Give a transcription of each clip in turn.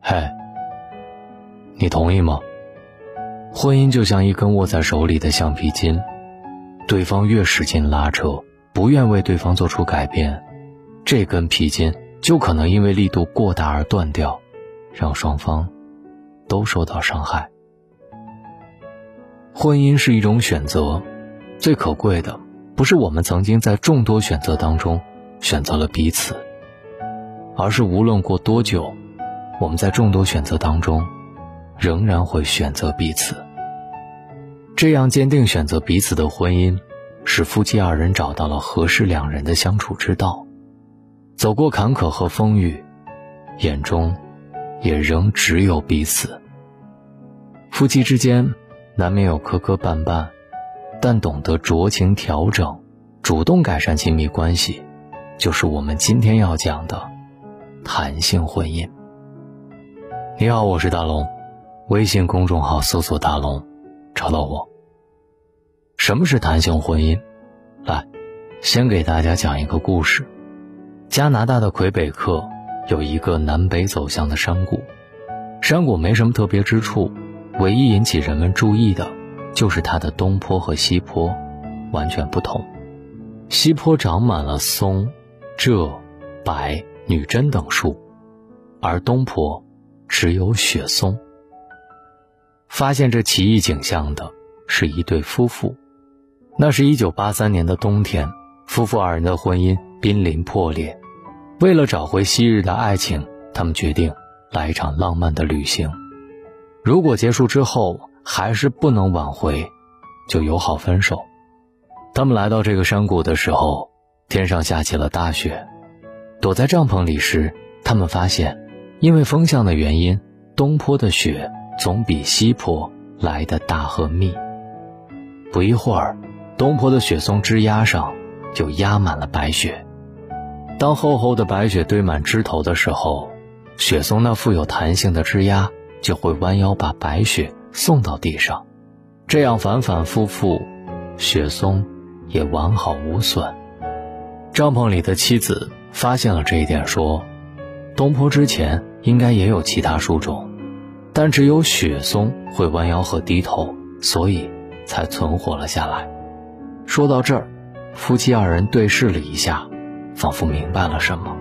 嗨，你同意吗？婚姻就像一根握在手里的橡皮筋，对方越使劲拉扯，不愿为对方做出改变，这根皮筋就可能因为力度过大而断掉，让双方都受到伤害。婚姻是一种选择，最可贵的不是我们曾经在众多选择当中选择了彼此，而是无论过多久，我们在众多选择当中。仍然会选择彼此。这样坚定选择彼此的婚姻，使夫妻二人找到了合适两人的相处之道。走过坎坷和风雨，眼中也仍只有彼此。夫妻之间难免有磕磕绊绊，但懂得酌情调整，主动改善亲密关系，就是我们今天要讲的弹性婚姻。你好，我是大龙。微信公众号搜索“大龙”，找到我。什么是弹性婚姻？来，先给大家讲一个故事。加拿大的魁北克有一个南北走向的山谷，山谷没什么特别之处，唯一引起人们注意的，就是它的东坡和西坡完全不同。西坡长满了松、柘、柏、女贞等树，而东坡只有雪松。发现这奇异景象的是一对夫妇。那是一九八三年的冬天，夫妇二人的婚姻濒临破裂。为了找回昔日的爱情，他们决定来一场浪漫的旅行。如果结束之后还是不能挽回，就友好分手。他们来到这个山谷的时候，天上下起了大雪。躲在帐篷里时，他们发现，因为风向的原因，东坡的雪。总比西坡来的大和密。不一会儿，东坡的雪松枝丫上就压满了白雪。当厚厚的白雪堆满枝头的时候，雪松那富有弹性的枝丫就会弯腰把白雪送到地上。这样反反复复，雪松也完好无损。帐篷里的妻子发现了这一点，说：“东坡之前应该也有其他树种。”但只有雪松会弯腰和低头，所以才存活了下来。说到这儿，夫妻二人对视了一下，仿佛明白了什么。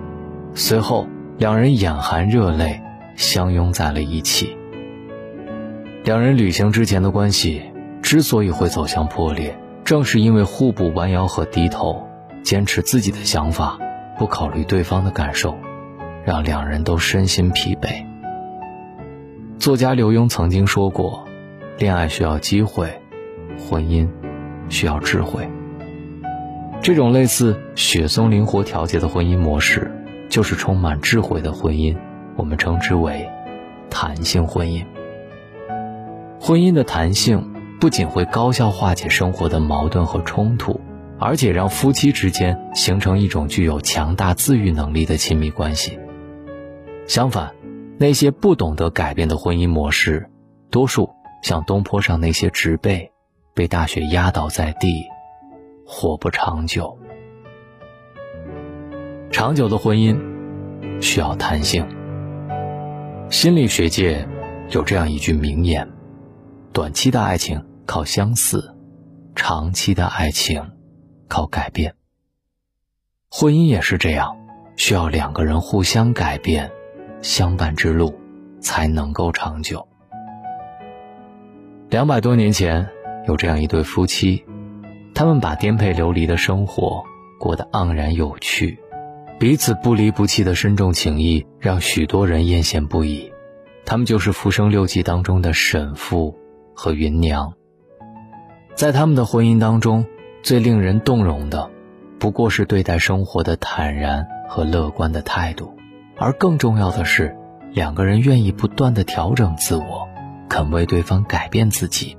随后，两人眼含热泪，相拥在了一起。两人旅行之前的关系之所以会走向破裂，正是因为互不弯腰和低头，坚持自己的想法，不考虑对方的感受，让两人都身心疲惫。作家刘墉曾经说过：“恋爱需要机会，婚姻需要智慧。”这种类似雪松灵活调节的婚姻模式，就是充满智慧的婚姻。我们称之为弹性婚姻。婚姻的弹性不仅会高效化解生活的矛盾和冲突，而且让夫妻之间形成一种具有强大自愈能力的亲密关系。相反，那些不懂得改变的婚姻模式，多数像东坡上那些植被，被大雪压倒在地，活不长久。长久的婚姻需要弹性。心理学界有这样一句名言：短期的爱情靠相似，长期的爱情靠改变。婚姻也是这样，需要两个人互相改变。相伴之路才能够长久。两百多年前，有这样一对夫妻，他们把颠沛流离的生活过得盎然有趣，彼此不离不弃的深重情谊让许多人艳羡不已。他们就是《浮生六记》当中的沈父和芸娘。在他们的婚姻当中，最令人动容的，不过是对待生活的坦然和乐观的态度。而更重要的是，两个人愿意不断的调整自我，肯为对方改变自己，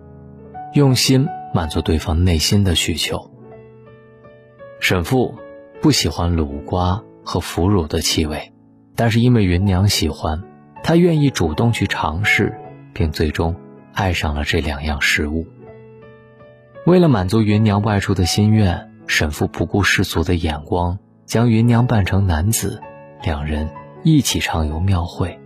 用心满足对方内心的需求。沈父不喜欢卤瓜和腐乳的气味，但是因为芸娘喜欢，他愿意主动去尝试，并最终爱上了这两样食物。为了满足芸娘外出的心愿，沈父不顾世俗的眼光，将芸娘扮成男子，两人一起畅游庙会。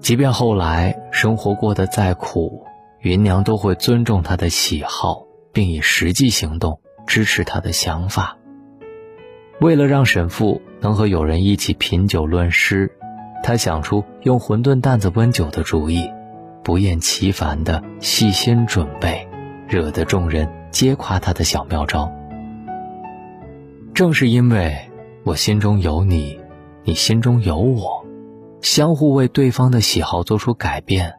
即便后来生活过得再苦，芸娘都会尊重他的喜好，并以实际行动支持他的想法。为了让沈父能和友人一起品酒论诗，他想出用馄饨担子温酒的主意，不厌其烦地细心准备，惹得众人皆夸他的小妙招。正是因为我心中有你，你心中有我。相互为对方的喜好做出改变，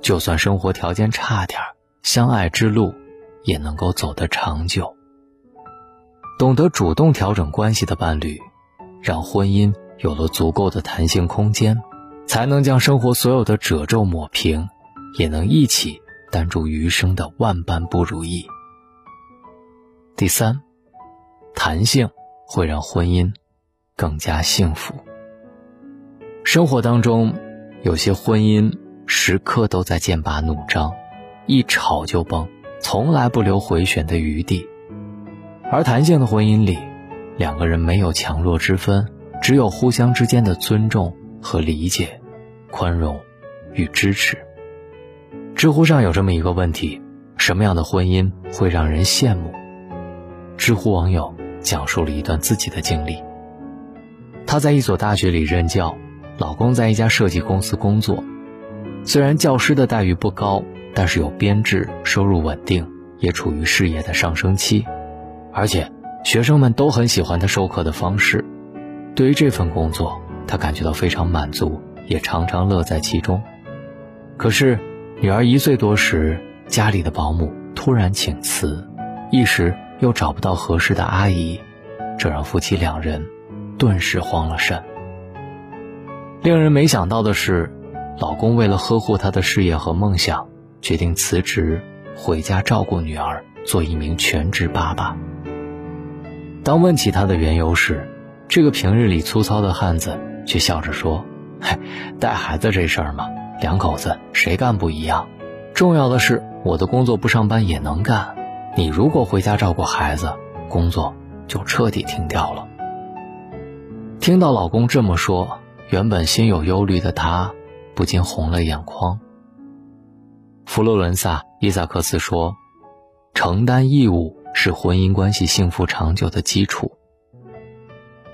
就算生活条件差点相爱之路也能够走得长久。懂得主动调整关系的伴侣，让婚姻有了足够的弹性空间，才能将生活所有的褶皱抹平，也能一起担住余生的万般不如意。第三，弹性会让婚姻更加幸福。生活当中，有些婚姻时刻都在剑拔弩张，一吵就崩，从来不留回旋的余地；而弹性的婚姻里，两个人没有强弱之分，只有互相之间的尊重和理解、宽容与支持。知乎上有这么一个问题：什么样的婚姻会让人羡慕？知乎网友讲述了一段自己的经历。她在一所大学里任教。老公在一家设计公司工作，虽然教师的待遇不高，但是有编制，收入稳定，也处于事业的上升期，而且学生们都很喜欢他授课的方式。对于这份工作，他感觉到非常满足，也常常乐在其中。可是，女儿一岁多时，家里的保姆突然请辞，一时又找不到合适的阿姨，这让夫妻两人顿时慌了神。令人没想到的是，老公为了呵护她的事业和梦想，决定辞职回家照顾女儿，做一名全职爸爸。当问起他的缘由时，这个平日里粗糙的汉子却笑着说：“嘿，带孩子这事儿嘛，两口子谁干不一样？重要的是我的工作不上班也能干，你如果回家照顾孩子，工作就彻底停掉了。”听到老公这么说。原本心有忧虑的他，不禁红了眼眶。佛罗伦萨·伊萨克斯说：“承担义务是婚姻关系幸福长久的基础。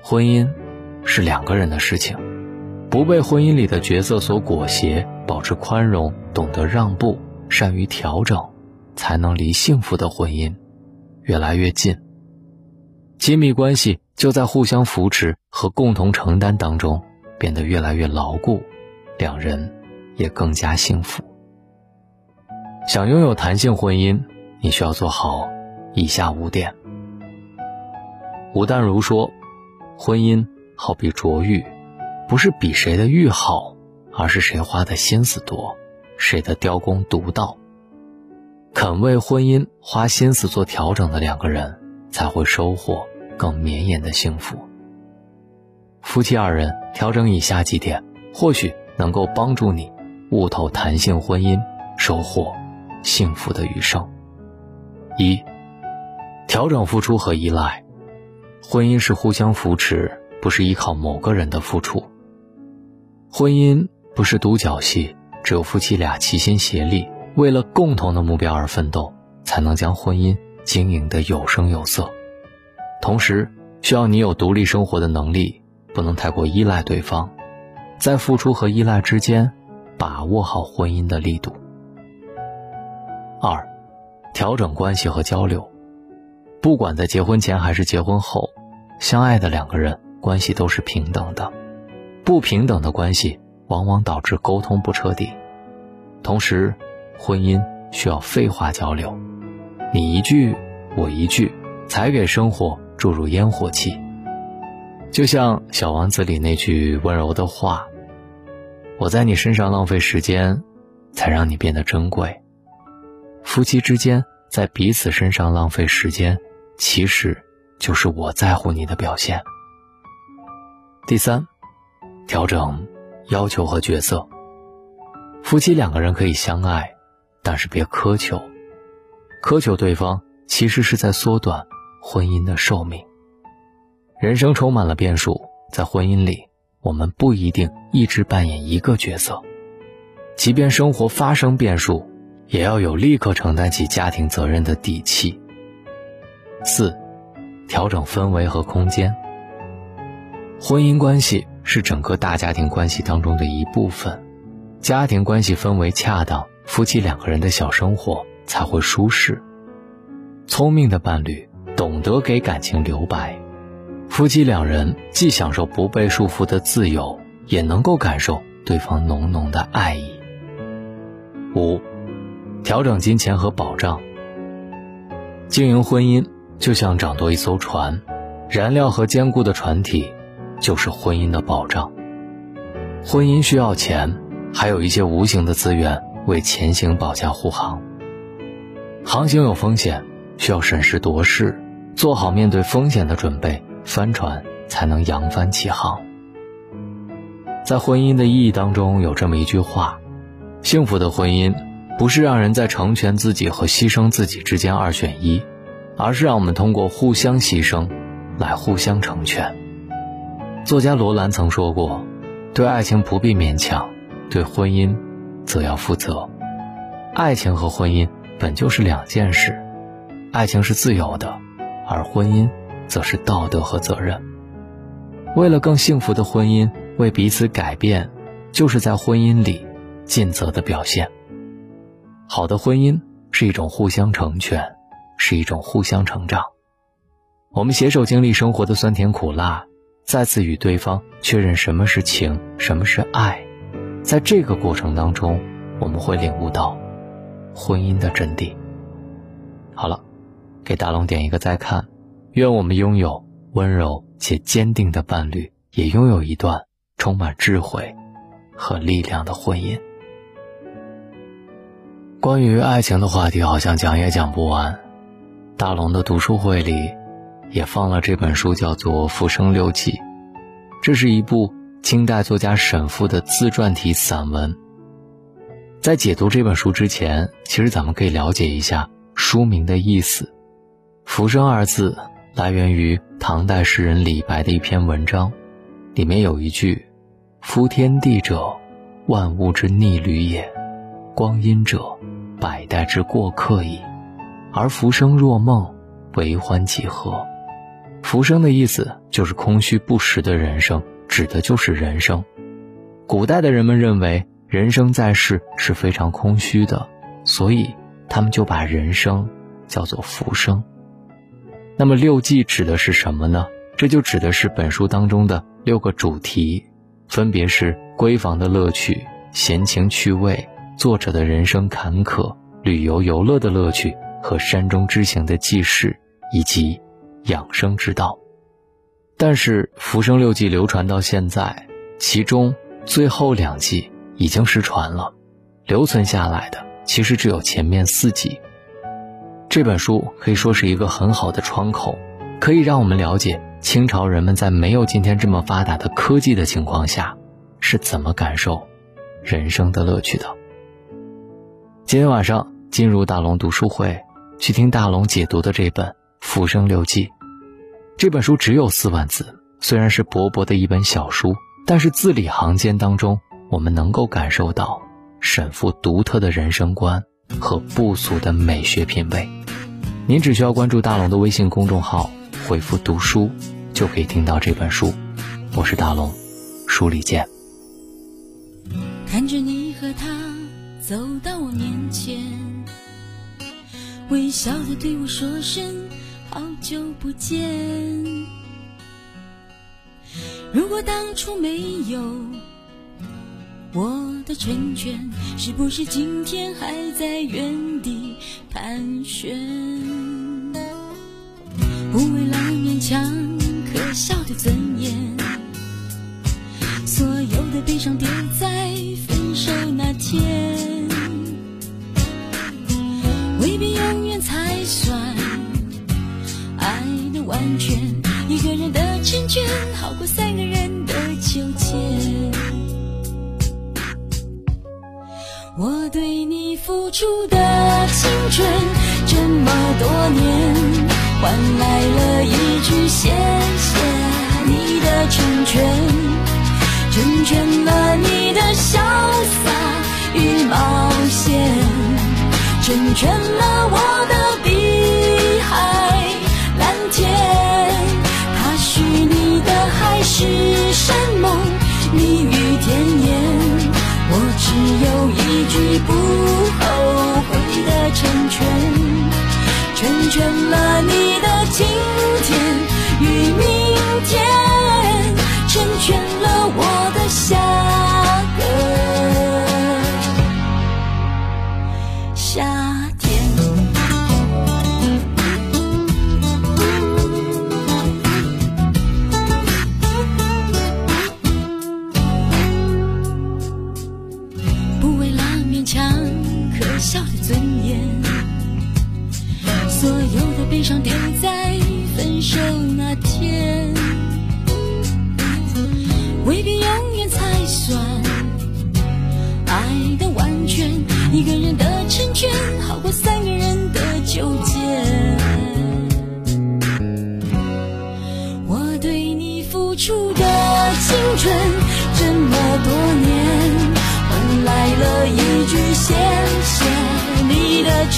婚姻是两个人的事情，不被婚姻里的角色所裹挟，保持宽容，懂得让步，善于调整，才能离幸福的婚姻越来越近。亲密关系就在互相扶持和共同承担当中。”变得越来越牢固，两人也更加幸福。想拥有弹性婚姻，你需要做好以下五点。吴淡如说：“婚姻好比琢玉，不是比谁的玉好，而是谁花的心思多，谁的雕工独到。肯为婚姻花心思做调整的两个人，才会收获更绵延的幸福。”夫妻二人调整以下几点，或许能够帮助你悟透弹性婚姻，收获幸福的余生。一、调整付出和依赖，婚姻是互相扶持，不是依靠某个人的付出。婚姻不是独角戏，只有夫妻俩齐心协力，为了共同的目标而奋斗，才能将婚姻经营得有声有色。同时，需要你有独立生活的能力。不能太过依赖对方，在付出和依赖之间，把握好婚姻的力度。二，调整关系和交流，不管在结婚前还是结婚后，相爱的两个人关系都是平等的，不平等的关系往往导致沟通不彻底。同时，婚姻需要废话交流，你一句我一句，才给生活注入烟火气。就像《小王子》里那句温柔的话：“我在你身上浪费时间，才让你变得珍贵。”夫妻之间在彼此身上浪费时间，其实就是我在乎你的表现。第三，调整要求和角色。夫妻两个人可以相爱，但是别苛求。苛求对方，其实是在缩短婚姻的寿命。人生充满了变数，在婚姻里，我们不一定一直扮演一个角色。即便生活发生变数，也要有立刻承担起家庭责任的底气。四，调整氛围和空间。婚姻关系是整个大家庭关系当中的一部分，家庭关系氛围恰当，夫妻两个人的小生活才会舒适。聪明的伴侣懂得给感情留白。夫妻两人既享受不被束缚的自由，也能够感受对方浓浓的爱意。五，调整金钱和保障。经营婚姻就像掌舵一艘船，燃料和坚固的船体就是婚姻的保障。婚姻需要钱，还有一些无形的资源为前行保驾护航。航行有风险，需要审时度势，做好面对风险的准备。帆船才能扬帆起航。在婚姻的意义当中，有这么一句话：幸福的婚姻不是让人在成全自己和牺牲自己之间二选一，而是让我们通过互相牺牲，来互相成全。作家罗兰曾说过：“对爱情不必勉强，对婚姻，则要负责。爱情和婚姻本就是两件事，爱情是自由的，而婚姻。”则是道德和责任。为了更幸福的婚姻，为彼此改变，就是在婚姻里尽责的表现。好的婚姻是一种互相成全，是一种互相成长。我们携手经历生活的酸甜苦辣，再次与对方确认什么是情，什么是爱。在这个过程当中，我们会领悟到婚姻的真谛。好了，给大龙点一个再看。愿我们拥有温柔且坚定的伴侣，也拥有一段充满智慧和力量的婚姻。关于爱情的话题，好像讲也讲不完。大龙的读书会里也放了这本书，叫做《浮生六记》，这是一部清代作家沈复的自传体散文。在解读这本书之前，其实咱们可以了解一下书名的意思，“浮生”二字。来源于唐代诗人李白的一篇文章，里面有一句：“夫天地者，万物之逆旅也；光阴者，百代之过客矣。而浮生若梦，为欢几何？”浮生的意思就是空虚不实的人生，指的就是人生。古代的人们认为人生在世是非常空虚的，所以他们就把人生叫做浮生。那么六忌指的是什么呢？这就指的是本书当中的六个主题，分别是闺房的乐趣、闲情趣味、作者的人生坎坷、旅游游乐的乐趣和山中之行的记事，以及养生之道。但是《浮生六记》流传到现在，其中最后两记已经失传了，留存下来的其实只有前面四记。这本书可以说是一个很好的窗口，可以让我们了解清朝人们在没有今天这么发达的科技的情况下，是怎么感受人生的乐趣的。今天晚上进入大龙读书会，去听大龙解读的这本《浮生六记》。这本书只有四万字，虽然是薄薄的一本小书，但是字里行间当中，我们能够感受到沈复独特的人生观和不俗的美学品味。您只需要关注大龙的微信公众号，回复“读书”，就可以听到这本书。我是大龙，书里见。看着你和他走到我面前，微笑的对我说声好久不见。如果当初没有我的成全，是不是今天还在原地盘旋？不为了勉强可笑的尊严，所有的悲伤丢在好过三个人的纠结。我对你付出的青春，这么多年。换来了一句谢谢你的成全，成全了你的潇洒与冒险，成全了我的只有一句不后悔的成全。成全了你的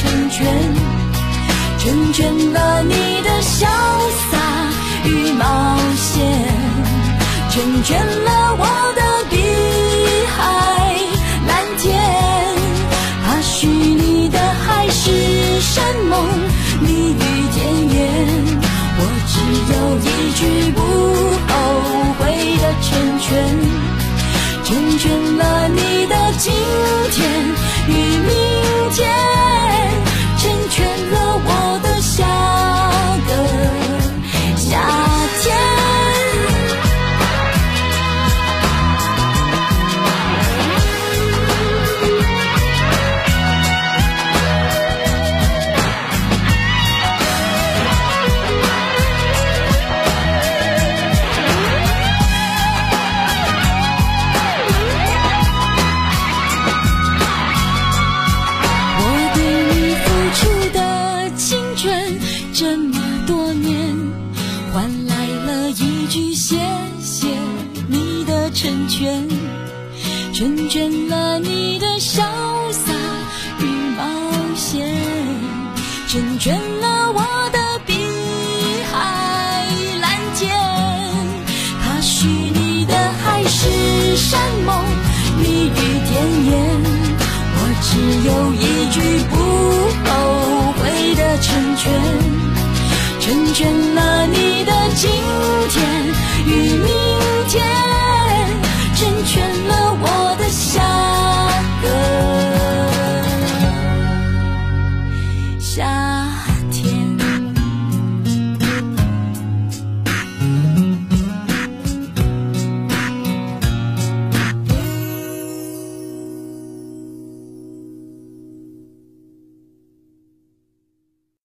成全。成全了你的潇洒与冒险，成全句不后悔的成全成全了你的今天与明